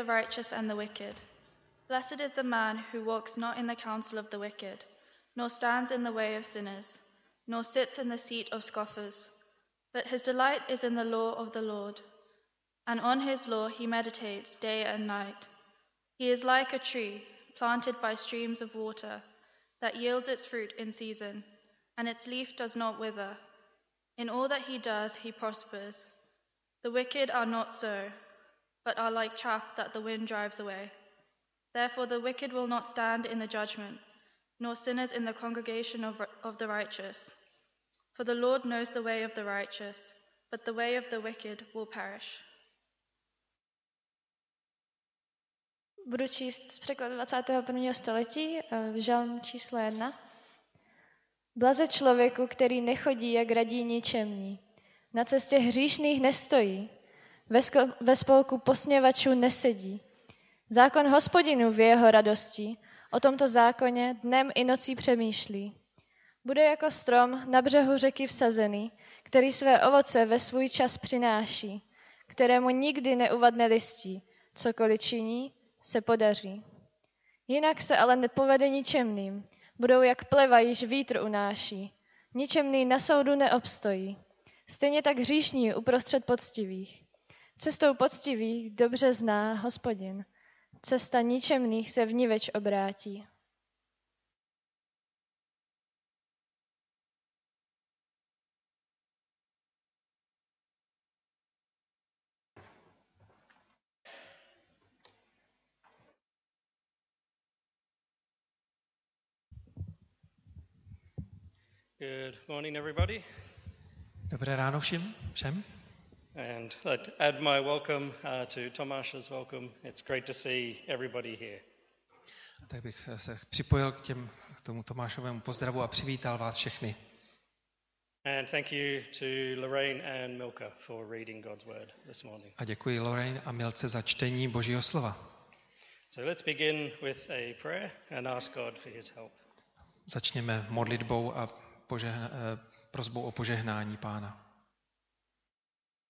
the righteous and the wicked. Blessed is the man who walks not in the counsel of the wicked, nor stands in the way of sinners, nor sits in the seat of scoffers. But his delight is in the law of the Lord, and on his law he meditates day and night. He is like a tree planted by streams of water that yields its fruit in season, and its leaf does not wither. In all that he does, he prospers. The wicked are not so, but are like chaff that the wind drives away. Therefore, the wicked will not stand in the judgment, nor sinners in the congregation of, of the righteous. For the Lord knows the way of the righteous, but the way of the wicked will perish. Budu číst z překladu 21. století, eh, žalm číslo 1. Blaze člověku, který nechodí, jak radí ničemní. Na cestě hříšných nestojí. Ve, sko- ve spolku posměvačů nesedí. Zákon hospodinu v jeho radosti. O tomto zákoně dnem i nocí přemýšlí. Bude jako strom na břehu řeky vsazený, který své ovoce ve svůj čas přináší, kterému nikdy neuvadne listí, cokoliv činí, se podaří. Jinak se ale nepovede ničemným, budou jak pleva, již vítr unáší. Ničemný na soudu neobstojí. Stejně tak hříšní uprostřed poctivých. Cestou poctivých dobře zná hospodin. Cesta ničemných se v ní več obrátí. Good morning, everybody. Dobré ráno všem. všem. And I'd add my welcome uh, to Tomash's welcome. It's great to see everybody here. Tak bych se připojil k, těm, k tomu Tomášovému pozdravu a přivítal vás všechny. And thank you to Lorraine and Milka for reading God's word this morning. A děkuji Lorraine a Milce za čtení Božího slova. So let's begin with a prayer and ask God for his help. Začněme modlitbou a požehna, eh, prosbou o požehnání Pána.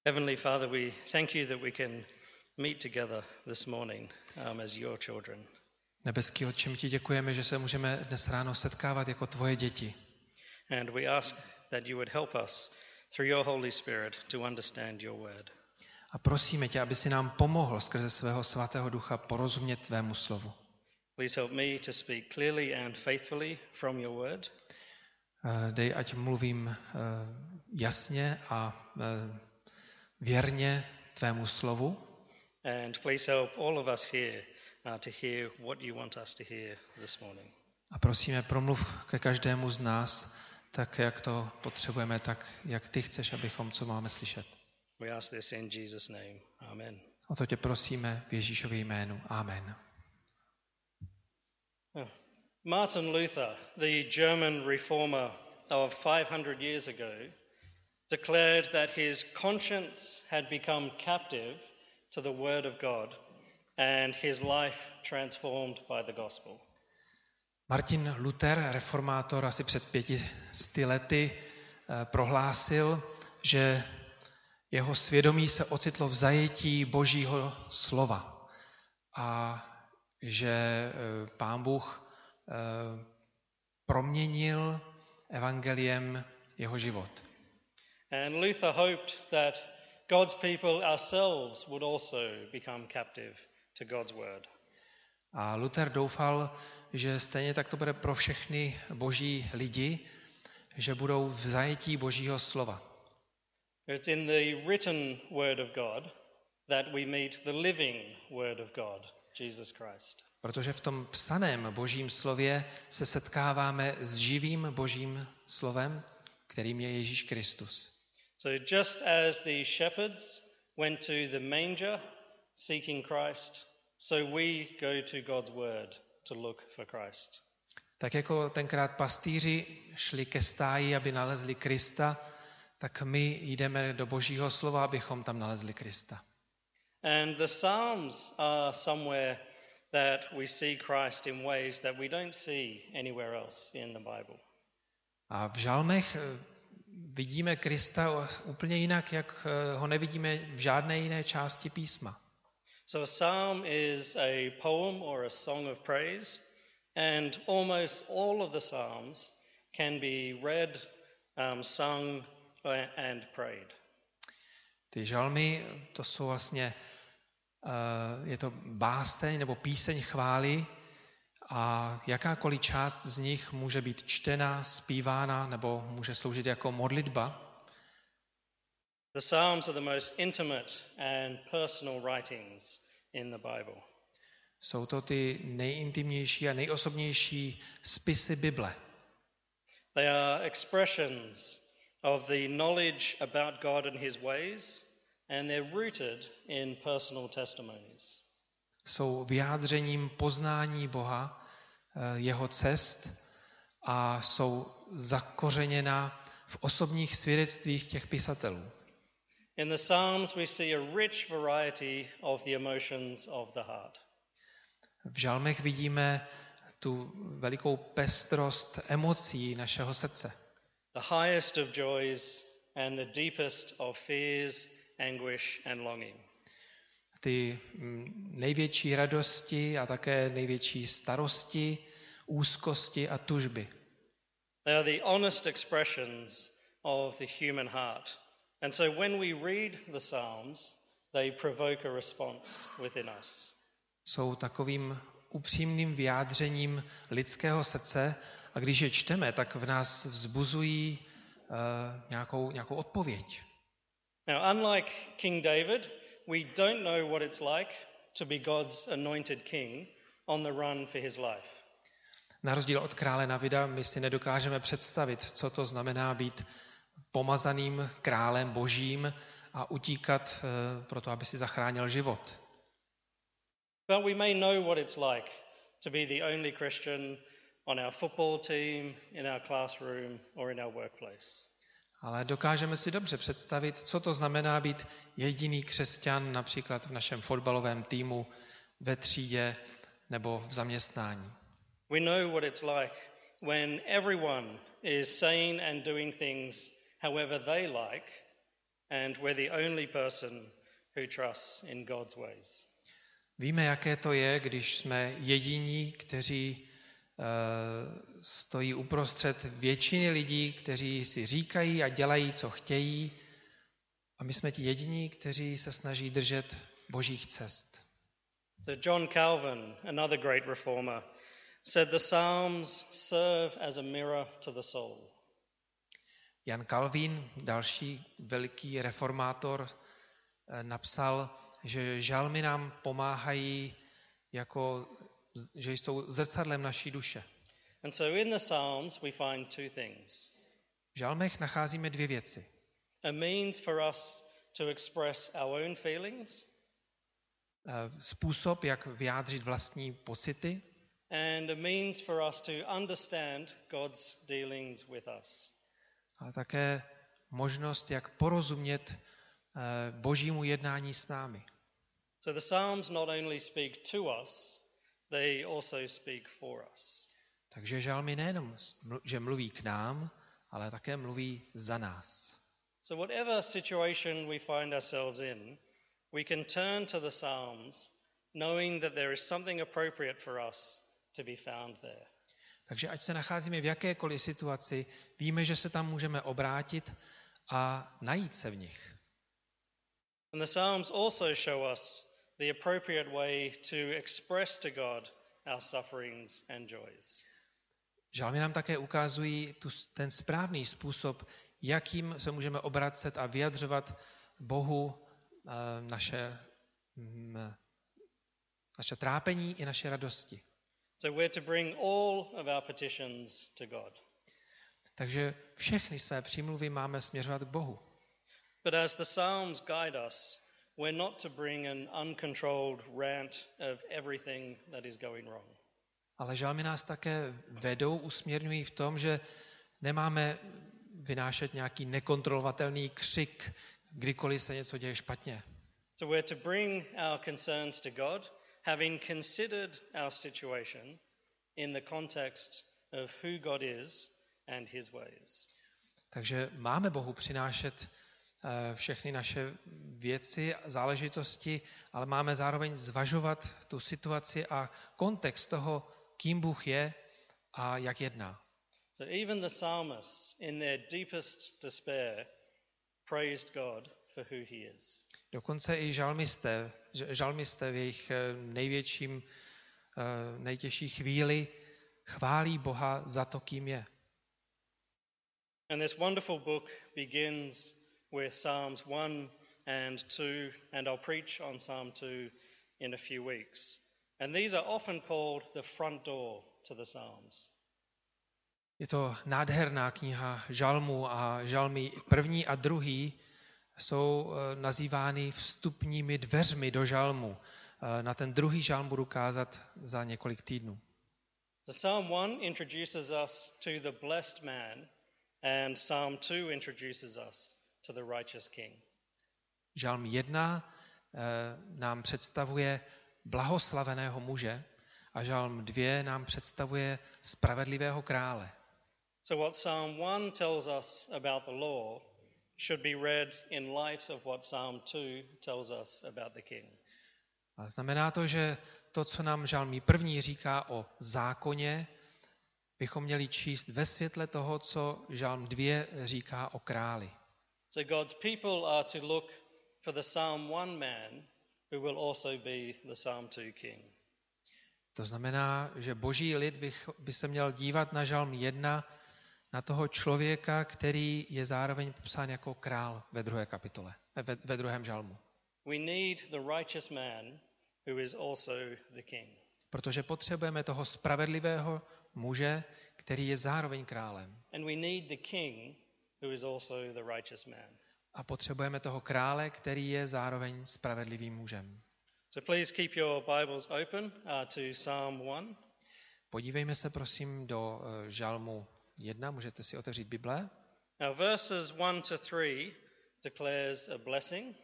Heavenly Father, we thank you that we can meet together this morning um, as your children. Nebeský Otče, my ti děkujeme, že se můžeme dnes ráno setkávat jako tvoje děti. And we ask that you would help us through your Holy Spirit to understand your word. A prosíme tě, aby si nám pomohl skrze svého svatého ducha porozumět tvému slovu. Please help me to speak clearly and faithfully from your word. Eh, Dej, ať mluvím eh, jasně a eh, věrně tvému slovu. And please help all of us here uh, to hear what you want us to hear this morning. A prosíme, promluv ke každému z nás, tak jak to potřebujeme, tak jak ty chceš, abychom co máme slyšet. We ask this in Jesus' name. Amen. O to tě prosíme v Ježíšově jménu. Amen. Martin Luther, the German reformer of 500 years ago, declared that his conscience had become captive to the Word of God and his life transformed by the gospel. Martin Luther, reformátor asi před pětisty lety, eh, prohlásil, že jeho svědomí se ocitlo v zajetí Božího slova a že eh, Pán Bůh eh, proměnil evangeliem jeho život. And Luther hoped that God's people ourselves would also become captive to God's word. A Luther doufal, že stejně tak to bude pro všechny boží lidi, že budou v zajetí božího slova. It's in the written word of God that we meet the living word of God, Jesus Christ. Protože v tom psaném božím slově se setkáváme s živým božím slovem, kterým je Ježíš Kristus. So just as the shepherds went to the manger seeking Christ, so we go to God's word to look for Christ. Tak jako tenkrát pastýři šli ke stáji, aby nalezli Krista, tak my jdeme do božího slova, abychom tam nalezli Krista. And the Psalms are somewhere that we see Christ in ways that we don't see anywhere else in the Bible. A v žalmech vidíme Krista úplně jinak, jak eh, ho nevidíme v žádné jiné části písma. So a psalm is a poem or a song of praise, and almost all of the psalms can be read, um, sung, uh, and prayed. Ty žalmy, to jsou vlastně, uh, je to báseň nebo píseň chvály a jakákoliv část z nich může být čtena, zpívána nebo může sloužit jako modlitba. The Psalms are the most intimate and personal writings in the Bible. Jsou to ty nejintimnější a nejosobnější spisy Bible. They are expressions of the knowledge about God and his ways, and they're rooted in personal testimonies. Jsou vyjádřením poznání Boha, jeho cest a jsou zakořeněna v osobních svědectvích těch pisatelů. In the Psalms, we see a rich variety of the emotions of the heart. V žalmech vidíme tu velikou pestrost emocí našeho srdce. The highest of joys and the deepest of fears, anguish, and longing. Ty mm, největší radosti a také největší starosti, úzkosti a tužby. They are the honest expressions of the human heart. And so when we read the Psalms, they provoke a response within us. Jsou takovým upřímným vyjádřením lidského srdce a když je čteme, tak v nás vzbuzují uh, nějakou, nějakou odpověď. Now, unlike King David, we don't know what it's like to be God's anointed king on the run for his life. Na rozdíl od krále Navida, my si nedokážeme představit, co to znamená být pomazaným králem božím a utíkat uh, proto, aby si zachránil život. But we may know what it's like to be the only Christian on our football team, in our classroom, or in our workplace. Ale dokážeme si dobře představit, co to znamená být jediný křesťan například v našem fotbalovém týmu, ve třídě nebo v zaměstnání. We know what it's like when everyone is saying and doing things however they like, and we're the only person who trusts in God's ways. Víme, jaké to je, když jsme jediní, kteří stojí uprostřed většiny lidí, kteří si říkají a dělají, co chtějí. A my jsme ti jediní, kteří se snaží držet božích cest. So John Calvin, another great reformer, said the Psalms serve as a mirror to the soul. Jan Calvin, další veliký reformátor, eh, napsal, že žalmy nám pomáhají jako, že jsou zrcadlem naší duše. And so in the Psalms, we find two things V žalmech nacházíme dvě věci. a means for us to express our own feelings, Eh, Způsob, jak vyjádřit vlastní pocity and a means for us to understand God's dealings with us. ale také možnost, jak porozumět eh, božímu jednání s námi. So the Psalms not only speak to us, they also speak for us. Takže žalmy nejenom, že mluví k nám, ale také mluví za nás. So, whatever situation we find ourselves in, we can turn to the Psalms knowing that there is something appropriate for us to be found there. Takže ať se nacházíme v jakékoliv situaci, víme, že se tam můžeme obrátit a najít se v nich. And the Psalms also show us the appropriate way to express to God our sufferings and joys. Žalmy nám také ukazují tu, ten správný způsob, jakým se můžeme obracet a vyjadřovat Bohu eh, naše, mm, naše trápení i naše radosti. So, we're to bring all of our petitions to God. Takže všechny své přímluvy máme směřovat k Bohu. But as the Psalms guide us, we're not to bring an uncontrolled rant of everything that is going wrong. Ale žalmy nás také vedou, usměrňují v tom, že nemáme vynášet nějaký nekontrolovatelný křik, kdykoliv se něco děje špatně. So we're to bring our concerns to God, having considered our situation in the context of who God is and his ways. Takže máme Bohu přinášet všechny naše věci, záležitosti, ale máme zároveň zvažovat tu situaci a kontext toho, kým Bůh je a jak jedná. So even the psalmists, in their deepest despair, praised God for who he is. Dokonce i žalmisté, žalmisté v jejich eh, největším, eh, nejtěžší chvíli chválí Boha za to, kým je. And this wonderful book begins with Psalms 1 and 2, and I'll preach on Psalm 2 in a few weeks. And these are often called the front door to the Psalms. Je to nádherná kniha žalmů a žalmy první a druhý jsou eh, nazývány vstupními dveřmi do žalmu. Eh, na ten druhý žalm budu kázat za několik týdnů. So Psalm 1 introduces us to the blessed man, and Psalm 2 introduces us to the righteous king. Žalm 1 eh, nám představuje blahoslaveného muže a žalm 2 nám představuje spravedlivého krále. So, what Psalm 1 tells us about the law should be read in light of what Psalm 2 tells us about the king. A znamená to, že to, co nám žalmí první říká o zákoně, bychom měli číst ve světle toho, co žalm 2 říká o králi. So, God's people are to look for the Psalm 1 man who will also be the Psalm 2 king. To znamená, že boží lid bych, by se měl dívat na žalm 1 na toho člověka, který je zároveň popsán jako král ve druhé kapitole, ve, ve druhém žalmu. We need the righteous man who is also the king. Protože potřebujeme toho spravedlivého muže, který je zároveň králem. And we need the king who is also the righteous man. A potřebujeme toho krále, který je zároveň spravedlivým mužem. So please keep your Bibles open uh, to Psalm 1. Podívejme se prosím do uh, žalmu 1, můžete si otevřít Bible. Now, verses 1 to 3 declares a blessing,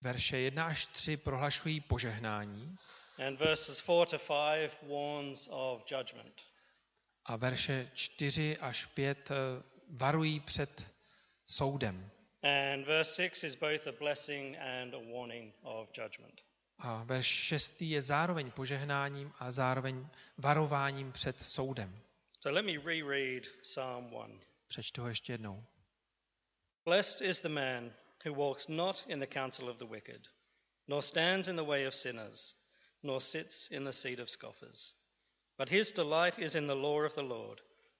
Verše 1 až 3 prohlašují požehnání and verses 4 to 5 warns of judgment. a verše 4 až 5 uh, varují před soudem. And verse 6 is both a blessing and a warning of judgment. A verš 6 je zároveň požehnáním a zároveň varováním před soudem. So let me reread Psalm 1. Přečtu ho ještě jednou. Blessed is the man who walks not in the counsel of the wicked, nor stands in the way of sinners, nor sits in the seat of scoffers. But his delight is in the law of the Lord,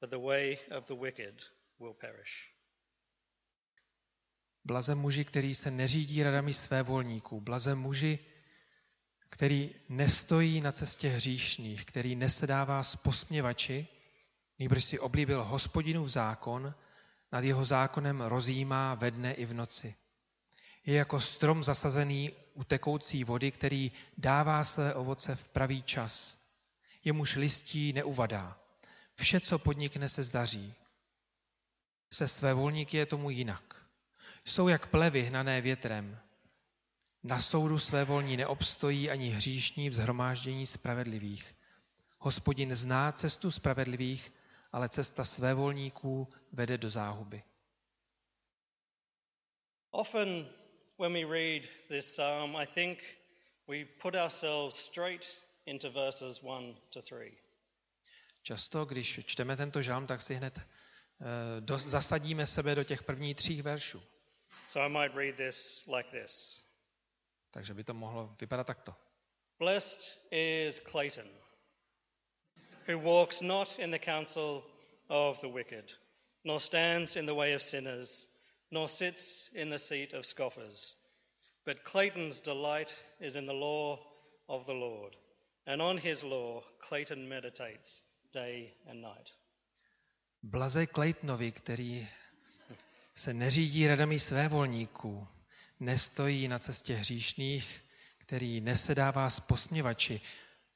but the way of the wicked will perish. Blaze muži, který se neřídí radami své volníků. Blaze muži, který nestojí na cestě hříšných, který nesedává s posměvači, nýbrž si oblíbil hospodinův zákon, nad jeho zákonem rozjímá ve dne i v noci. Je jako strom zasazený u tekoucí vody, který dává své ovoce v pravý čas. Jemuž listí neuvadá. Vše, co podnikne, se zdaří. Se své volníky je tomu jinak. Jsou jak plevy hnané větrem. Na soudu své volní neobstojí ani hříšní v zhromáždění spravedlivých. Hospodin zná cestu spravedlivých, ale cesta svévolníků vede do záhuby. Often, when we read this psalm, I think we put ourselves straight into verses 1 to 3. Často, když čteme tento žalm, tak si hned uh, do, zasadíme sebe do těch prvních tří veršů. So I might read this like this Takže by to mohlo vypadat takto. Blessed is Clayton, who walks not in the counsel of the wicked, nor stands in the way of sinners, nor sits in the seat of scoffers. But Clayton's delight is in the law of the Lord, and on his law Clayton meditates day and night. Blaze Claytonovi, který se neřídí radami svévolníků, nestojí na cestě hříšných, který nesedává s posměvači.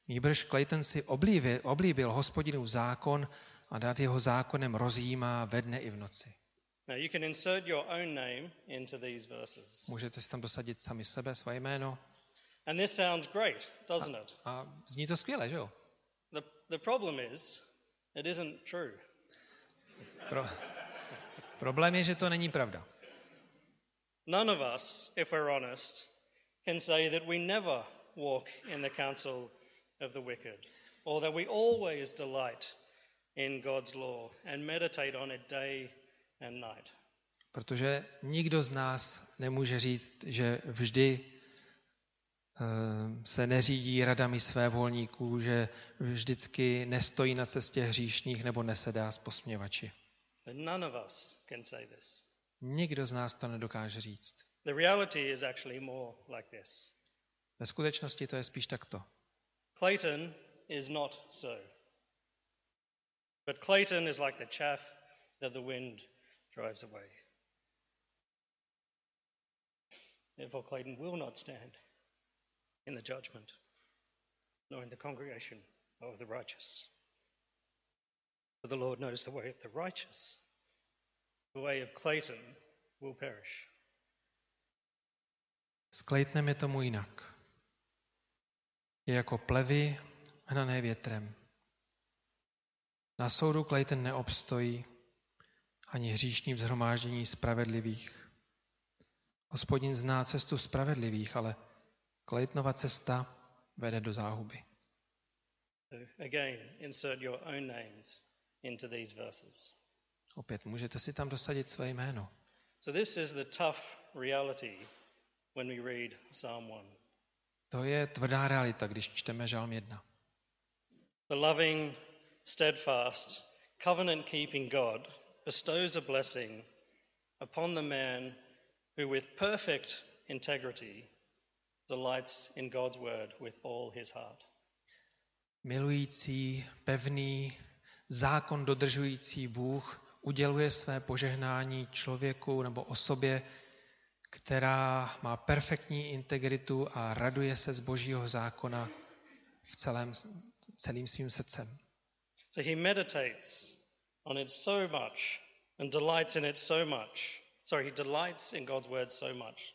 Nýbrž Clayton si oblíbil, oblíbil hospodinův zákon a dát jeho zákonem rozjímá ve dne i v noci. Now you can insert your own name into these verses. Můžete si tam dosadit sami sebe, svoje jméno. And this sounds great, doesn't it? A zní to skvěle, že jo? The, the problem is, it isn't true. Pro... Problém je, že to není pravda. None of us, if we're honest, can say that we never walk in the counsel of the wicked, or that we always delight in God's law and meditate on it day and night. Protože nikdo z nás nemůže říct, že vždy se neřídí radami své volníků, že vždycky nestojí na cestě hříšných nebo nesedá s posměvači. But none of us can say this. Nikdo z nás to nedokáže říct. The reality is actually more like this. Ve skutečnosti to je spíš takto. Clayton is not so. But Clayton is like the chaff that the wind drives away. Therefore, Clayton will not stand in the judgment, nor in the congregation of the righteous. For the Lord knows the way of the righteous. The way of Clayton will perish. S Claytonem je tomu jinak. Je jako plevy hnané větrem. Na soudu Clayton neobstojí, ani hříšní vzhromáždění spravedlivých. Hospodin zná cestu spravedlivých, ale Claytonova cesta vede do záhuby. Again, insert your own names into these verses. Opět můžete si tam dosadit své jméno. So this is the tough reality when we read Psalm 1. To je tvrdá realita, když čteme Žálm 1. The loving, steadfast, covenant keeping God bestows a blessing upon the man who, with perfect integrity, delights in God's word with all his heart. Milující, pevný, zákon dodržující Bůh uděluje své požehnání člověku nebo osobě, která má perfektní integritu a raduje se z božího zákona v celém, celým svým srdcem. So he meditates on it so much and delights in it so much. Sorry, he delights in God's word so much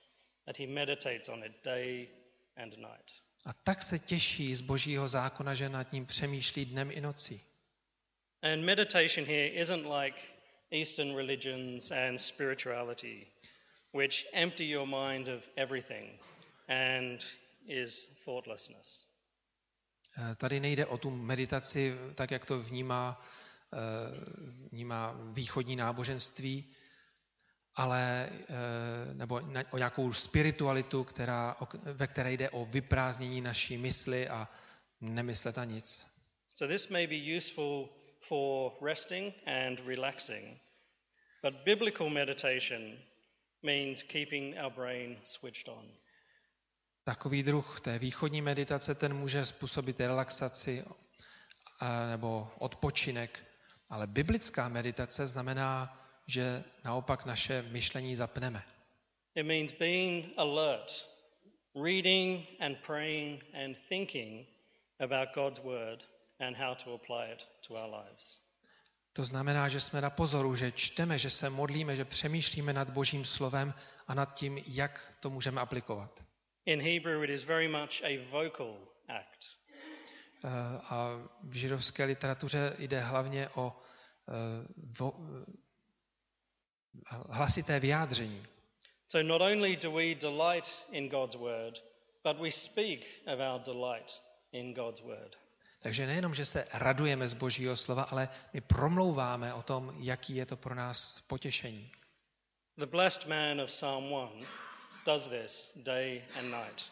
that he meditates on it day and night. A tak se těší z božího zákona, že nad ním přemýšlí dnem i nocí. And meditation here isn't like Eastern religions and spirituality, which empty your mind of everything and is thoughtlessness. Eh, Tady nejde o tu meditaci, tak jak to vnímá, eh, vnímá východní náboženství, ale eh, nebo na- o nějakou spiritualitu, která, ve které jde o vyprázdnění naší mysli a nemyslet na nic. So this may be useful for resting and relaxing, but biblical meditation means keeping our brain switched on. Takový druh té východní meditace, ten může způsobit relaxaci a, nebo odpočinek, ale biblická meditace znamená, že naopak naše myšlení zapneme. It means being alert, reading and praying and thinking about God's word and how to apply it to our lives. To znamená, že jsme na pozoru, že čteme, že se modlíme, že přemýšlíme nad Božím slovem a nad tím, jak to můžeme aplikovat. In Hebrew, it is very much a vocal act. Eh, A v židovské literatuře jde hlavně o eh, vo, hlasité vyjádření. So not only do we delight in God's word, but we speak of our delight in God's word. Takže nejenom, že se radujeme z Božího slova, ale my promlouváme o tom, jaký je to pro nás potěšení. The blessed man of Psalm 1 does this day and night.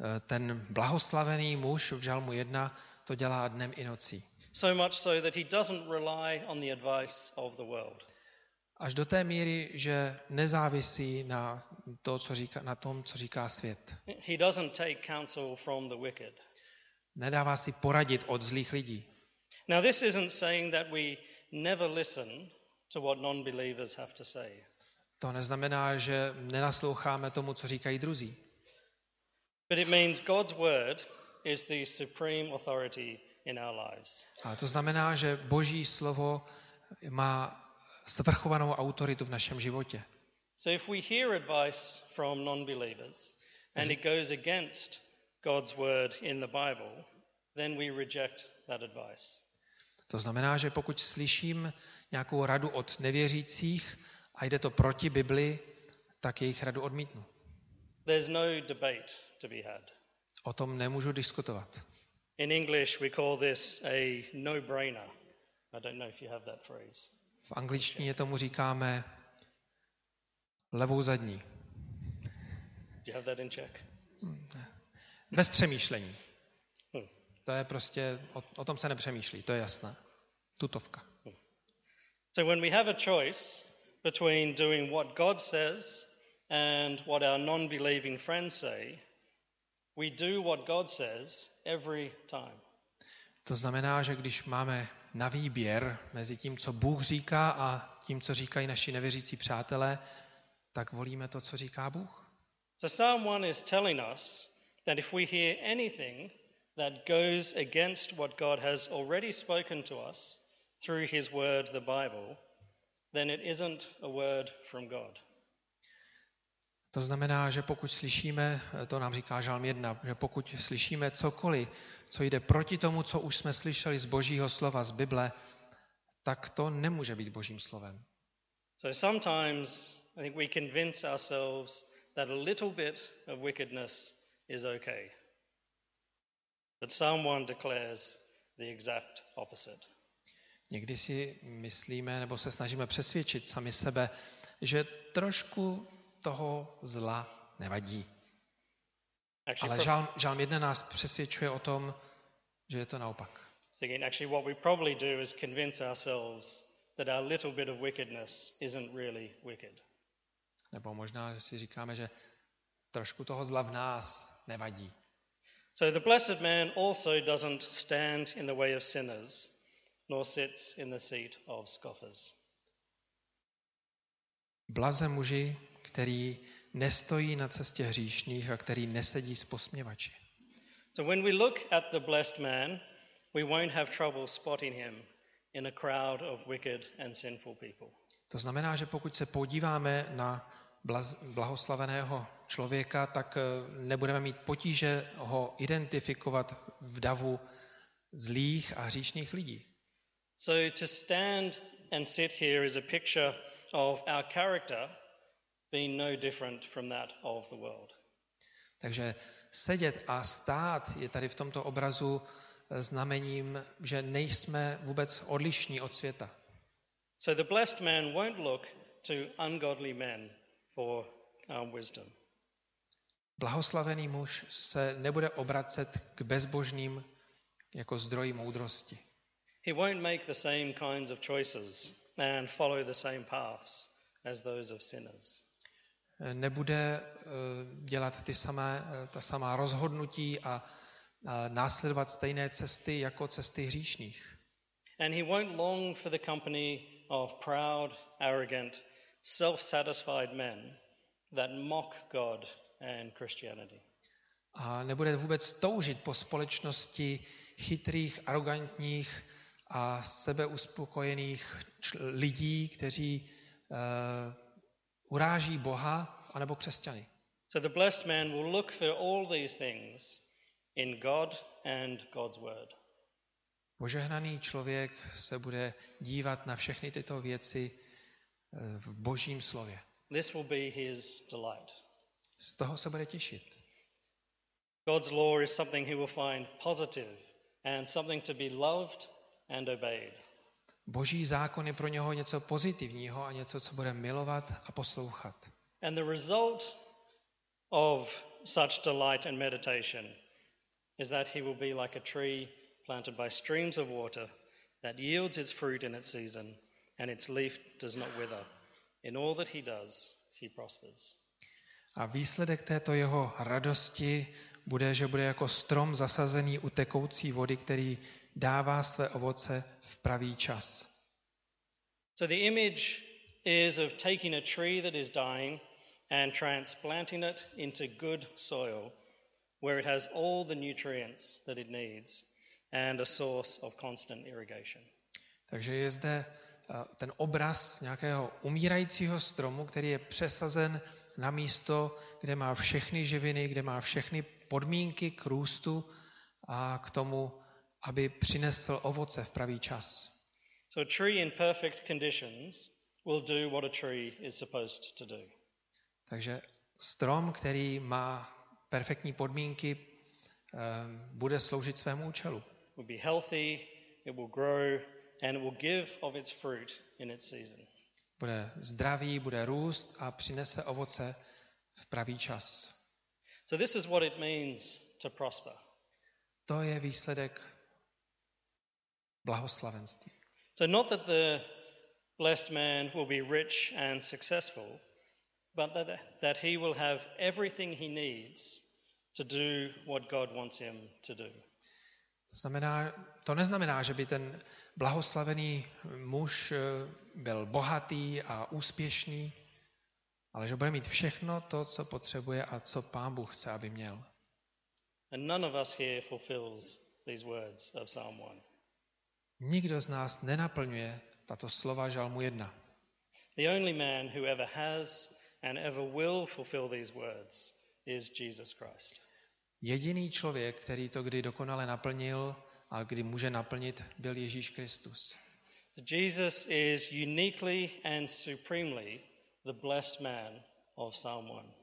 Eh, Ten blahoslavený muž v Žalmu 1 to dělá dnem i nocí. So much so that he doesn't rely on the advice of the world. Až do té míry, že nezávisí na, to, co říká, na tom, co říká svět. He doesn't take counsel from the wicked. Nedává si poradit od zlých lidí. Now, this isn't saying that we never listen to what non believers have to say. To neznamená, že nenasloucháme tomu, co říkají druzí. But it means God's word is the supreme authority in our lives. Ale to znamená, že Boží slovo má svrchovanou autoritu v našem životě. So if we hear advice from non believers and it goes against God's word in the Bible, then we reject that advice. To znamená, že pokud slyším nějakou radu od nevěřících a jde to proti Bibli, tak jejich radu odmítnu. There's no debate to be had. O tom nemůžu diskutovat. In English, we call this a no brainer. I don't know if you have that phrase. V angličtině tomu říkáme levou zadní. Do you have that in Czech? Bez přemýšlení. Hm. To je prostě, o, o tom se nepřemýšlí, to je jasné. Tutovka. So when we have a choice between doing what God says and what our non believing friends say, we do what God says every time. To znamená, že když máme na výběr mezi tím, co Bůh říká a tím, co říkají naši nevěřící přátelé, tak volíme to, co říká Bůh. So Psalm 1 is telling us that if we hear anything that goes against what God has already spoken to us through his word, the Bible, then it isn't a word from God. To znamená, že pokud slyšíme, to nám říká Žalm 1, že pokud slyšíme cokoliv, co jde proti tomu, co už jsme slyšeli z Božího slova, z Bible, tak to nemůže být Božím slovem. So sometimes I think we convince ourselves that a little bit of wickedness is okay. But 1 declares the exact opposite. Někdy si myslíme nebo se snažíme přesvědčit sami sebe, že trošku toho zla nevadí. Actually, Ale žálm, žálm 1 nás přesvědčuje o tom, že je to naopak. so again, actually, what we probably do is convince ourselves that our little bit of wickedness isn't really wicked. Nebo možná, že si říkáme, že trošku toho zla v nás nevadí. So the blessed man also doesn't stand in the way of sinners, nor sits in the seat of scoffers. Blaze muži, který nestojí na cestě hříšných a který nesedí s posměvači. So when we look at the blessed man, we won't have trouble spotting him in a crowd of wicked and sinful people. To znamená, že pokud se podíváme na blahoslaveného člověka, tak eh, nebudeme mít potíže ho identifikovat v davu zlých a hříšných lidí. So to stand and sit here is a picture of our character being no different from that of the world. Takže sedět a stát je tady v tomto obrazu eh, znamením, že nejsme vůbec odlišní od světa. So the blessed man won't look to ungodly men for um, wisdom. Blahoslavený muž se nebude obracet k bezbožným jako zdroji moudrosti. He won't make the same kinds of choices and follow the same paths as those of sinners. Nebude eh, dělat ty samé, eh, ta samá rozhodnutí a a následovat stejné cesty jako cesty hříšných. And he won't long for the company of proud, arrogant, self satisfied men that mock God and Christianity. A nebude vůbec toužit po společnosti chytrých, arrogantních a sebeuspokojených lidí, kteří uh, uráží Boha anebo křesťany. So the blessed man will look for all these things in God and God's word. Požehnaný člověk se bude dívat na všechny tyto věci eh, v božím slově. This will be his delight. Z toho se bude těšit. God's law is something he will find positive and something to be loved and obeyed. Boží zákon je pro něho něco pozitivního a něco, co bude milovat a poslouchat. And the result of such delight and meditation is that he will be like a tree planted by streams of water that yields its fruit in its season and its leaf does not wither. In all that he does, he prospers. A výsledek této jeho radosti bude, že bude jako strom zasazený u tekoucí vody, který dává své ovoce v pravý čas. So the image is of taking a tree that is dying and transplanting it into good soil where it has all the nutrients that it needs and a source of constant irrigation. Takže je zde eh, ten obraz nějakého umírajícího stromu, který je přesazen na místo, kde má všechny živiny, kde má všechny podmínky k růstu a k tomu, aby přinesl ovoce v pravý čas. So a tree in perfect conditions will do what a tree is supposed to do. Takže strom, který má perfektní podmínky, eh, bude sloužit svému účelu. Will be healthy, it will grow, and it will give of its fruit in its season. Bude zdravý, bude růst a přinese ovoce v pravý čas. So this is what it means to prosper. To je výsledek blahoslavenství. So not that the blessed man will be rich and successful, but that, that he will have everything he needs to do what God wants him to do. To, znamená, to neznamená, že by ten blahoslavený muž eh, byl bohatý a úspěšný, ale že bude mít všechno to, co potřebuje a co pán Bůh chce, aby měl. And none of us here fulfills these words of Psalm 1. Nikdo z nás nenaplňuje tato slova žalmu 1. The only man who ever has and ever will fulfill these words is Jesus Christ. Jediný člověk, který to kdy dokonale naplnil a kdy může naplnit, byl Ježíš Kristus. Jesus is uniquely and supremely the blessed man of Psalm 1.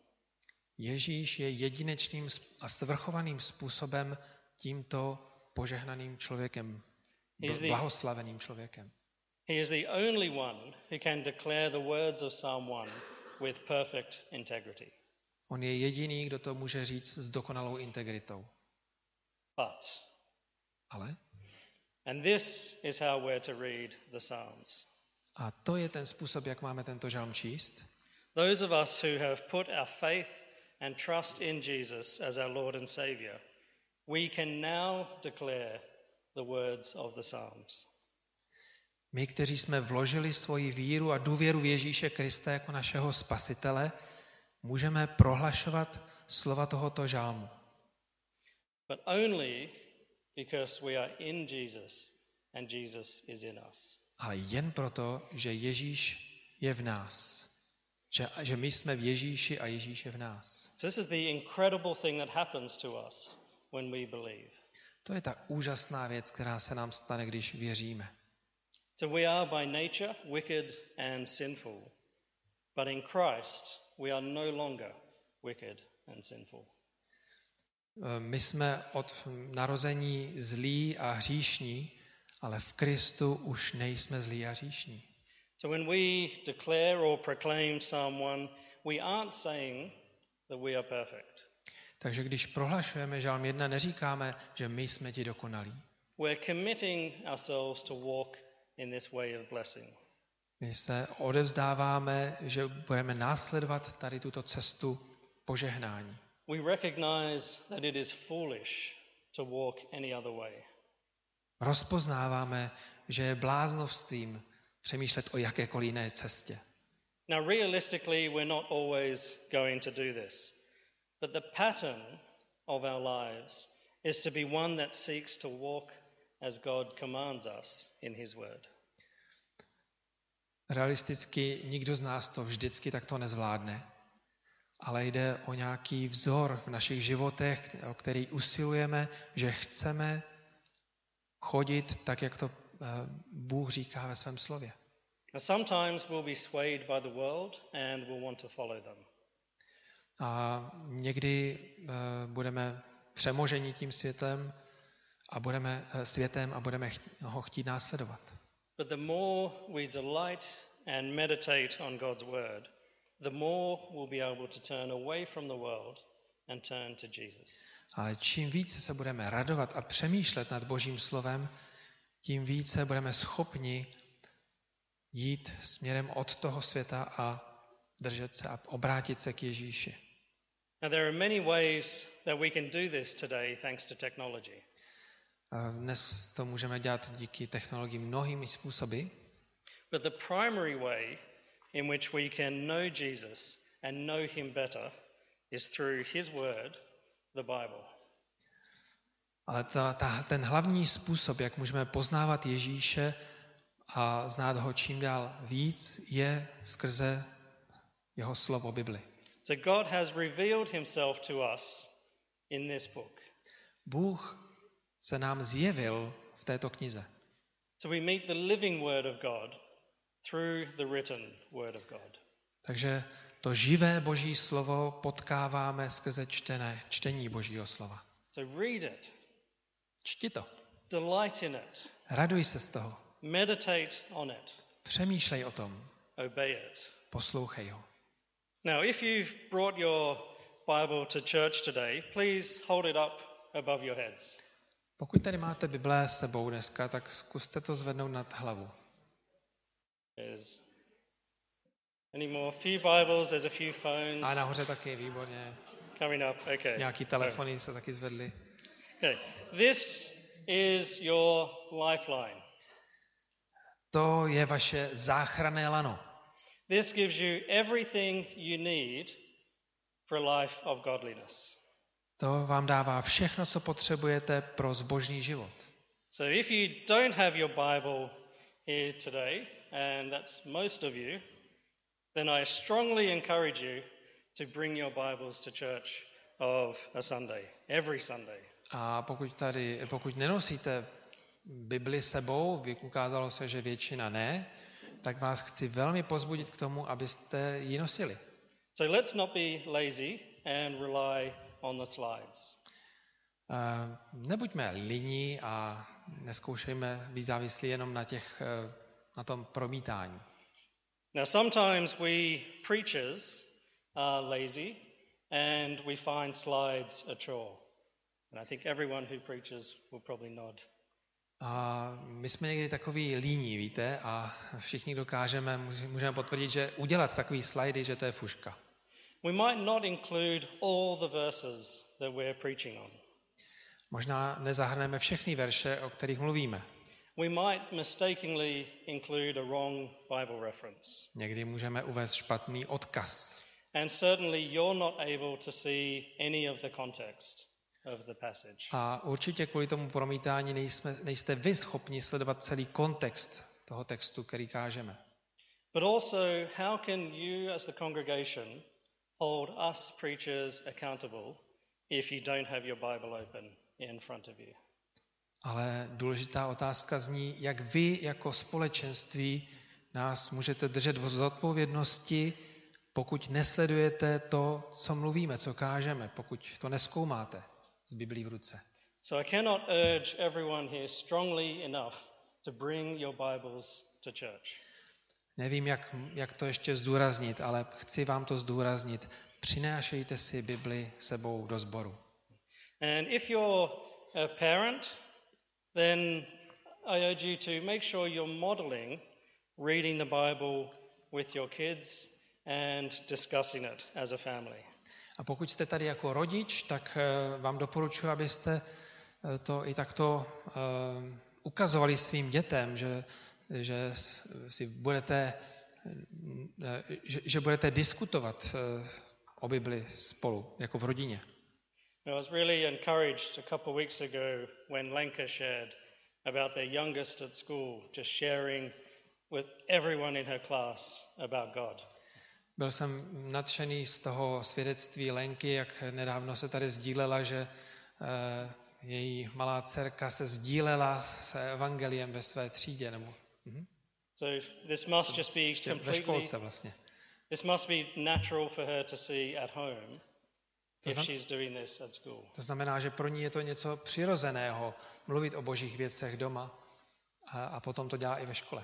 Ježíš je jedinečným a svrchovaným způsobem tímto požehnaným člověkem, blahoslaveným člověkem. He is the only one who can declare the words of Psalm 1 with perfect integrity. On je jediný, kdo to může říct s dokonalou integritou. But, Ale, and this is how we're to read the Psalms. A to je ten způsob, jak máme tento žalm číst, Those of us who have put our faith and trust in Jesus as our Lord and Savior, we can now declare the words of the Psalms. my, kteří jsme vložili svoji víru a důvěru v Ježíše Krista jako našeho spasitele, můžeme prohlašovat slova tohoto žalmu. But only because we are in Jesus and Jesus is in us. Ale jen proto, že Ježíš je v nás. Že, že my jsme v Ježíši a Ježíš je v nás. So, this is the incredible thing that happens to us when we believe. To je ta úžasná věc, která se nám stane, když věříme. So, we are by nature wicked and sinful, but in Christ, we are no longer wicked and sinful. E, My jsme od narození zlí a hříšní, ale v Kristu už nejsme zlí a hříšní. So, when we declare or proclaim 1, we aren't saying that we are perfect. Takže když prohlašujeme žalm 1, neříkáme, že my jsme ti dokonalí. We're committing ourselves to walk in this way of blessing. My se odevzdáváme, že budeme následovat tady tuto cestu požehnání. We recognize that it is foolish to walk any other way. Rozpoznáváme, že je bláznovstvím přemýšlet o jakékoliv jiné cestě. Now, realistically, we're not always going to do this, but the pattern of our lives is to be one that seeks to walk as God commands us in His Word. Realisticky nikdo z nás to vždycky takto nezvládne, ale jde o nějaký vzor v našich životech, o který usilujeme, že chceme chodit tak, jak to eh, Bůh říká ve svém slově. Now, sometimes we'll be swayed by the world and we'll want to follow them. A někdy eh, budeme přemoženi tím světem a budeme eh, světem a budeme ho chtít následovat. But the more we delight and meditate on God's Word, the more we'll be able to turn away from the world and turn to Jesus. Ale čím více se budeme radovat a přemýšlet nad Božím slovem, tím více budeme schopni jít směrem od toho světa a držet se a obrátit se k Ježíši. Now, there are many ways that we can do this today thanks to technology. Dnes to můžeme dělat díky technologii mnohými způsoby. But the primary way in which we can know Jesus and know him better is through his word, the Bible. Ale ta, ta, ten hlavní způsob, jak můžeme poznávat Ježíše a znát ho čím dál víc, je skrze jeho slovo Bibli. So God has revealed himself to us in this book. Bůh se nám zjevil v této knize. So we meet the living word of God through the written word of God. Takže to živé boží slovo potkáváme skrze čtené, čtení božího slova. So read it, Čti to. delight in it, Raduj se z toho. meditate on it, Přemýšlej o tom. obey it. Poslouchej ho. Now, if you've brought your Bible to church today, please hold it up above your heads. Pokud tady máte Bible s sebou dneska, tak zkuste to zvednout nad hlavu. Any more? A few Bibles, there's a few phones A nahoře taky, výborně. coming up. Okay. Nějaký telefony se taky zvedly. Okay. This is your lifeline. To je vaše záchranné lano. This gives you everything you need for a life of godliness. To vám dává všechno, co potřebujete pro zbožný život. So if you don't have your Bible here today, and that's most of you, then I strongly encourage you to bring your Bibles to church of a Sunday, every Sunday. A pokud tady, pokud nenosíte Bibli sebou, ukázalo se, že většina ne, tak vás chci velmi pozbudit k tomu, abyste ji nosili. So let's not be lazy and rely on the slides. Eh, Nebuďme liní a neskoušejme být závislí jenom na, těch, eh, na tom promítání. Now, sometimes we preachers are lazy and we find slides a chore. And I think everyone who preaches will probably nod. A my jsme někdy takový líní, víte, a všichni dokážeme, může- můžeme potvrdit, že udělat takový slajdy, že to je fuška. We might not include all the verses that we're preaching on. Možná nezahrneme všechny verše, o kterých mluvíme. We might mistakenly include a wrong Bible reference. Někdy můžeme uvést špatný odkaz. And certainly you're not able to see any of the context of the passage. A určitě kvůli tomu promítání nejsme, nejste vy schopni sledovat celý kontext toho textu, který kážeme. But also, how can you, as the congregation, hold us preachers accountable if you don't have your Bible open in front of you? Ale důležitá otázka zní, jak vy jako společenství nás můžete držet v zodpovědnosti, pokud nesledujete to, co mluvíme, co kážeme, pokud to neskoumáte z Biblí v ruce. So I cannot urge everyone here strongly enough to bring your Bibles to church. Nevím, jak, jak to ještě zdůraznit, ale chci vám to zdůraznit. Přinášejte si Bibli sebou do sboru. And if you're a parent, then I urge you to make sure you're modeling reading the Bible with your kids and discussing it as a family. A pokud jste tady jako rodič, tak eh, vám doporučuji, abyste eh, to i takto eh, ukazovali svým dětem, že, že si budete, že, že budete diskutovat o Bibli spolu, jako v rodině. I was really encouraged a couple of weeks ago when Lenka shared about their youngest at school just sharing with everyone in her class about God. Byl jsem nadšený z toho svědectví Lenky, jak nedávno se tady sdílela, že eh, její malá dcerka se sdílela s evangeliem ve své třídě, nebo mhm, So this must just be ještě ve completely školce vlastně. this must be natural for her to see at home To znamená, že pro ní je to něco přirozeného mluvit o božích věcech doma a, a potom to dělá i ve škole.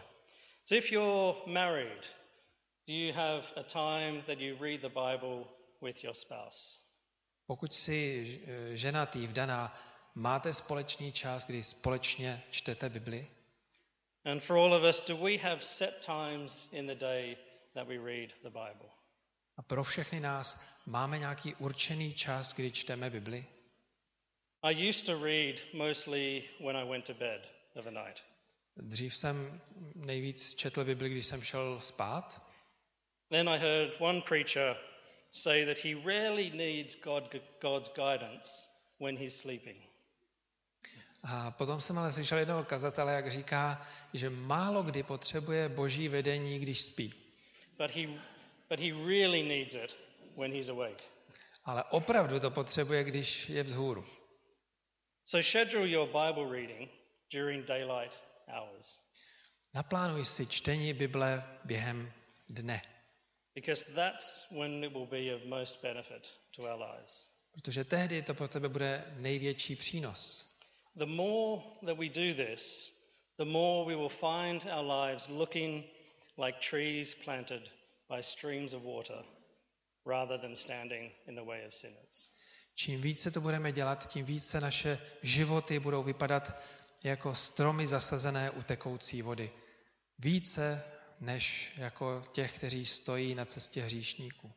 So if you're married, do you have a time that you read the Bible with your spouse? Pokud si ž- eh, ženatý, vdaná, máte společný čas, kdy společně čtete Bibli? And for all of us, do we have set times in the day that we read the Bible? A pro všechny nás máme nějaký určený čas, kdy čteme Bibli? I used to read mostly when I went to bed of a night. Dřív jsem nejvíc četl Bibli, když jsem šel spát. Then I heard one preacher say that he rarely needs God, God's guidance when he's sleeping. A potom jsem ale slyšel jednoho kazatele, jak říká, že málo kdy potřebuje boží vedení, když spí. But he, but he really needs it when he's awake. Ale opravdu to potřebuje, když je vzhůru. So schedule your Bible reading during daylight hours. Naplánuj si čtení Bible během dne, Because that's when it will be of most benefit to our lives. protože tehdy to pro tebe bude největší přínos. The more that we do this, the more we will find our lives looking like trees planted by streams of water rather than standing in the way of sinners. Čím více to budeme dělat, tím více naše životy budou vypadat jako stromy zasazené u tekoucí vody. Více než jako těch, kteří stojí na cestě hříšníků.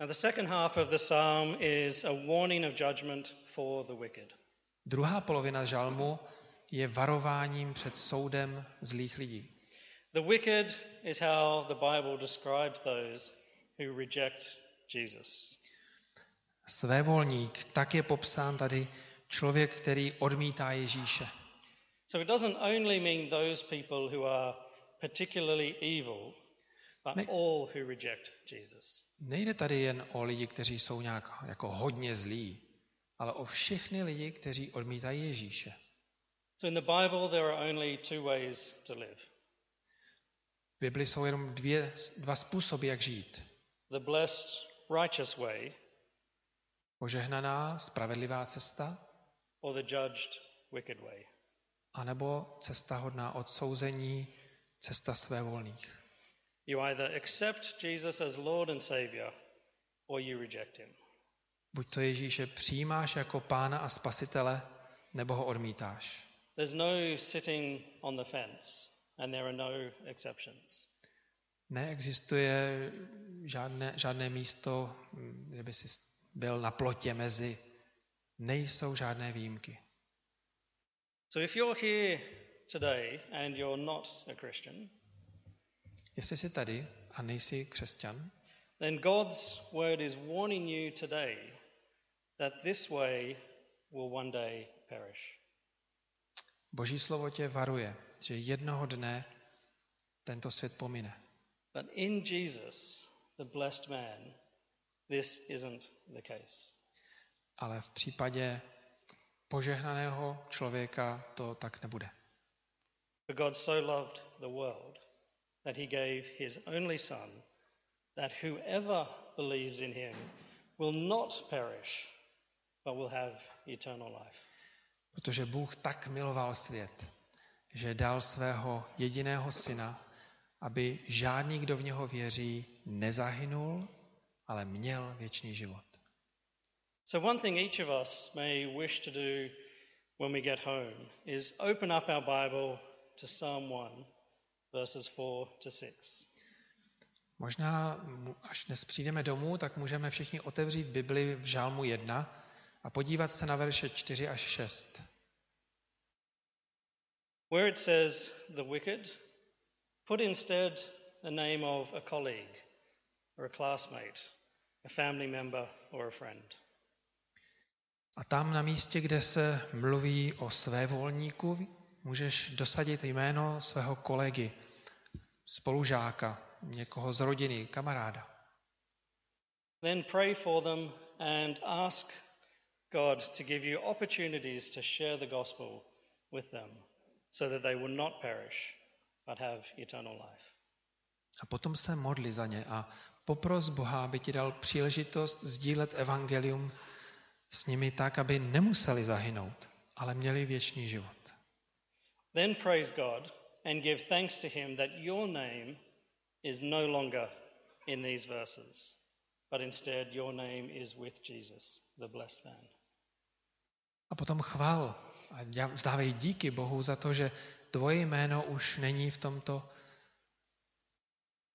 Now, the second half of the psalm is a warning of judgment for the wicked. Druhá polovina žalmu je varováním před soudem zlých lidí. The wicked is how the Bible describes those who reject Jesus. Svévolník, tak je popsán tady člověk, který odmítá Ježíše. So it doesn't only mean those people who are particularly evil, but Ne- all who reject Jesus. Nejde tady jen o lidi, kteří jsou nějak jako hodně zlí, ale o všechny lidi, kteří odmítají Ježíše. So in the Bible, there are only two ways to live Bibli jsou jenom dvě, dva způsoby, jak žít. the blessed, righteous way Požehnaná, spravedlivá cesta, or the judged, wicked way. anebo cesta hodná odsouzení, cesta svévolných. You either accept Jesus as Lord and Savior or you reject him. Buď to Ježíše přijímáš jako pána a spasitele, nebo ho odmítáš. There's no sitting on the fence, and there are no exceptions. Neexistuje žádné, žádné místo, kde by si byl na plotě mezi. Nejsou žádné výjimky. So if you're here today and you're not a Christian, Jestli jsi tady a nejsi křesťan, then God's word is warning you today that this way will one day perish. Boží slovo tě varuje, že jednoho dne tento svět pomine. But in Jesus, the blessed man, this isn't the case. Ale v případě požehnaného člověka to tak nebude. For God so loved the world that he gave his only Son, that whoever believes in him will not perish, but will have eternal life. Protože Bůh tak miloval svět, že dal svého jediného syna, aby žádný, kdo v něho věří, nezahynul, ale měl věčný život. So, one thing each of us may wish to do when we get home is open up our Bible to Psalm 1, verses 4 to 6. Možná, až dnes přijdeme domů, tak můžeme všichni otevřít Bibli v Žálmu 1 a podívat se na verše 4 až 6. Where it says the wicked, put instead the name of a colleague or a classmate, a family member or a friend. A tam na místě, kde se mluví o můžeš dosadit jméno svého kolegy, spolužáka, někoho z rodiny, kamaráda. Then pray for them and ask God to give you opportunities to share the gospel with them so that they will not perish but have eternal life. A potom se modli za ně a popros Boha, aby ti dal příležitost sdílet evangelium s nimi tak, aby nemuseli zahynout, ale měli věčný život. Then praise God and give thanks to Him that your name is no longer in these verses, but instead your name is with Jesus, the blessed man. A potom chvál a vzdávej díky Bohu za to, že tvoje jméno už není v tomto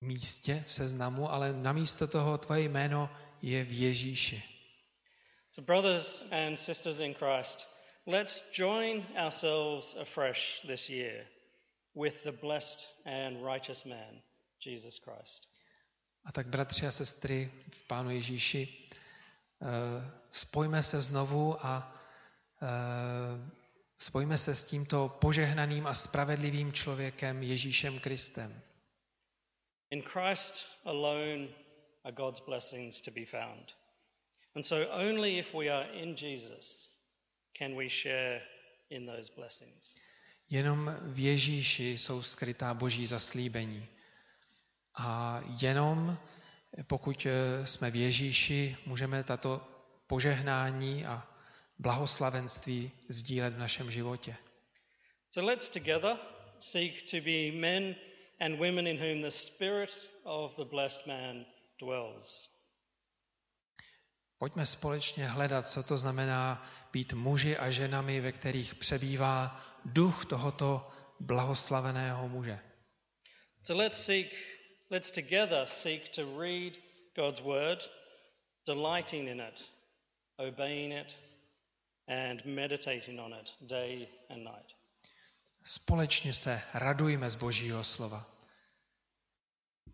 místě v seznamu, ale namísto toho tvoje jméno je v Ježíši. So, brothers and sisters in Christ, let's join ourselves afresh this year with the blessed and righteous man, Jesus Christ. A tak, bratři a sestry v Pánu Ježíši, eh, spojme se znovu a eh, spojme se s tímto požehnaným a spravedlivým člověkem Ježíšem Kristem. In Christ alone are God's blessings to be found. And so only if we are in Jesus can we share in those blessings. Jenom v Ježíši jsou skrytá boží zaslíbení. A jenom pokud eh, jsme v Ježíši, můžeme tato požehnání a blahoslavenství sdílet v našem životě. So let's together seek to be men and women in whom the spirit of the blessed man dwells. Pojďme společně hledat, co to znamená být muži a ženami, ve kterých přebývá duch tohoto blahoslaveného muže. So let's seek, let's together seek to read God's word, delighting in it, obeying it, and meditating on it day and night. Společně se radujme z Božího slova.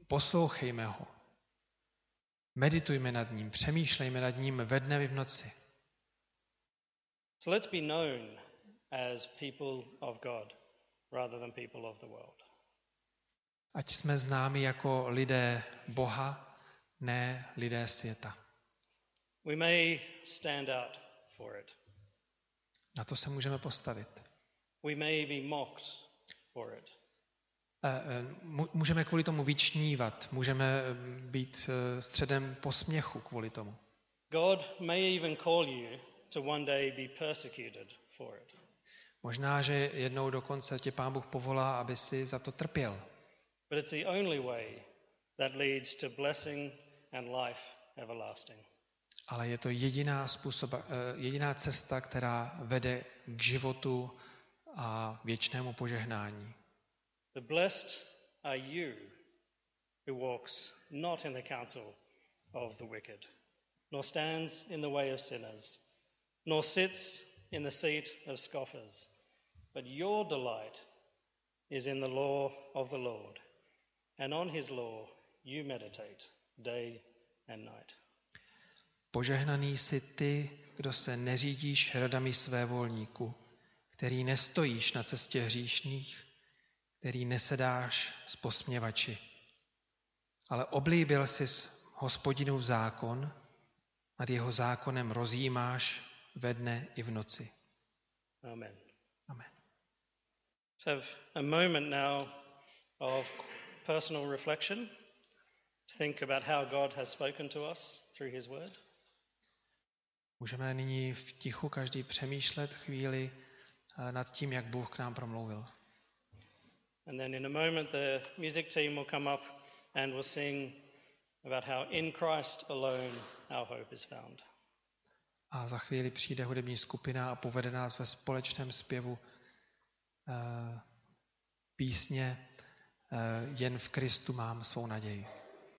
Poslouchejme ho. Meditujme nad ním, přemýšlejme nad ním ve dne i v noci. So let's be known as people of God rather than people of the world. Ať jsme známi jako lidé Boha, ne lidé světa. We may stand out for it. Na to se můžeme postavit. We may be mocked for it. Mu- Můžeme kvůli tomu vyčnívat, můžeme eh, být eh, středem posměchu kvůli tomu. God may even call you to one day be persecuted for it. Možná, že jednou dokonce tě Pán Bůh povolá, aby si za to trpěl. But it's the only way that leads to blessing and life everlasting. Ale je to jediná, způsob, eh, jediná cesta, která vede k životu a věčnému požehnání. The blessed are you who walks not in the counsel of the wicked, nor stands in the way of sinners, nor sits in the seat of scoffers, but your delight is in the law of the Lord, and on his law you meditate day and night. Požehnaný jsi ty, kdo se neřídíš radami své volníku, který nestojíš na cestě hříšných, který nesedáš s posměvači. Ale oblíbil jsi hospodinův zákon, nad jeho zákonem rozjímáš ve dne i v noci. Amen. Amen. Let's have a moment now of personal reflection to think about how God has spoken to us through his word. Můžeme nyní v tichu každý přemýšlet chvíli eh, nad tím, jak Bůh k nám promluvil. And then in a moment, the music team will come up and will sing about how in Christ alone our hope is found. A za chvíli přijde hudební skupina a povede nás ve společném zpěvu eh, písně eh, Jen v Kristu mám svou naději.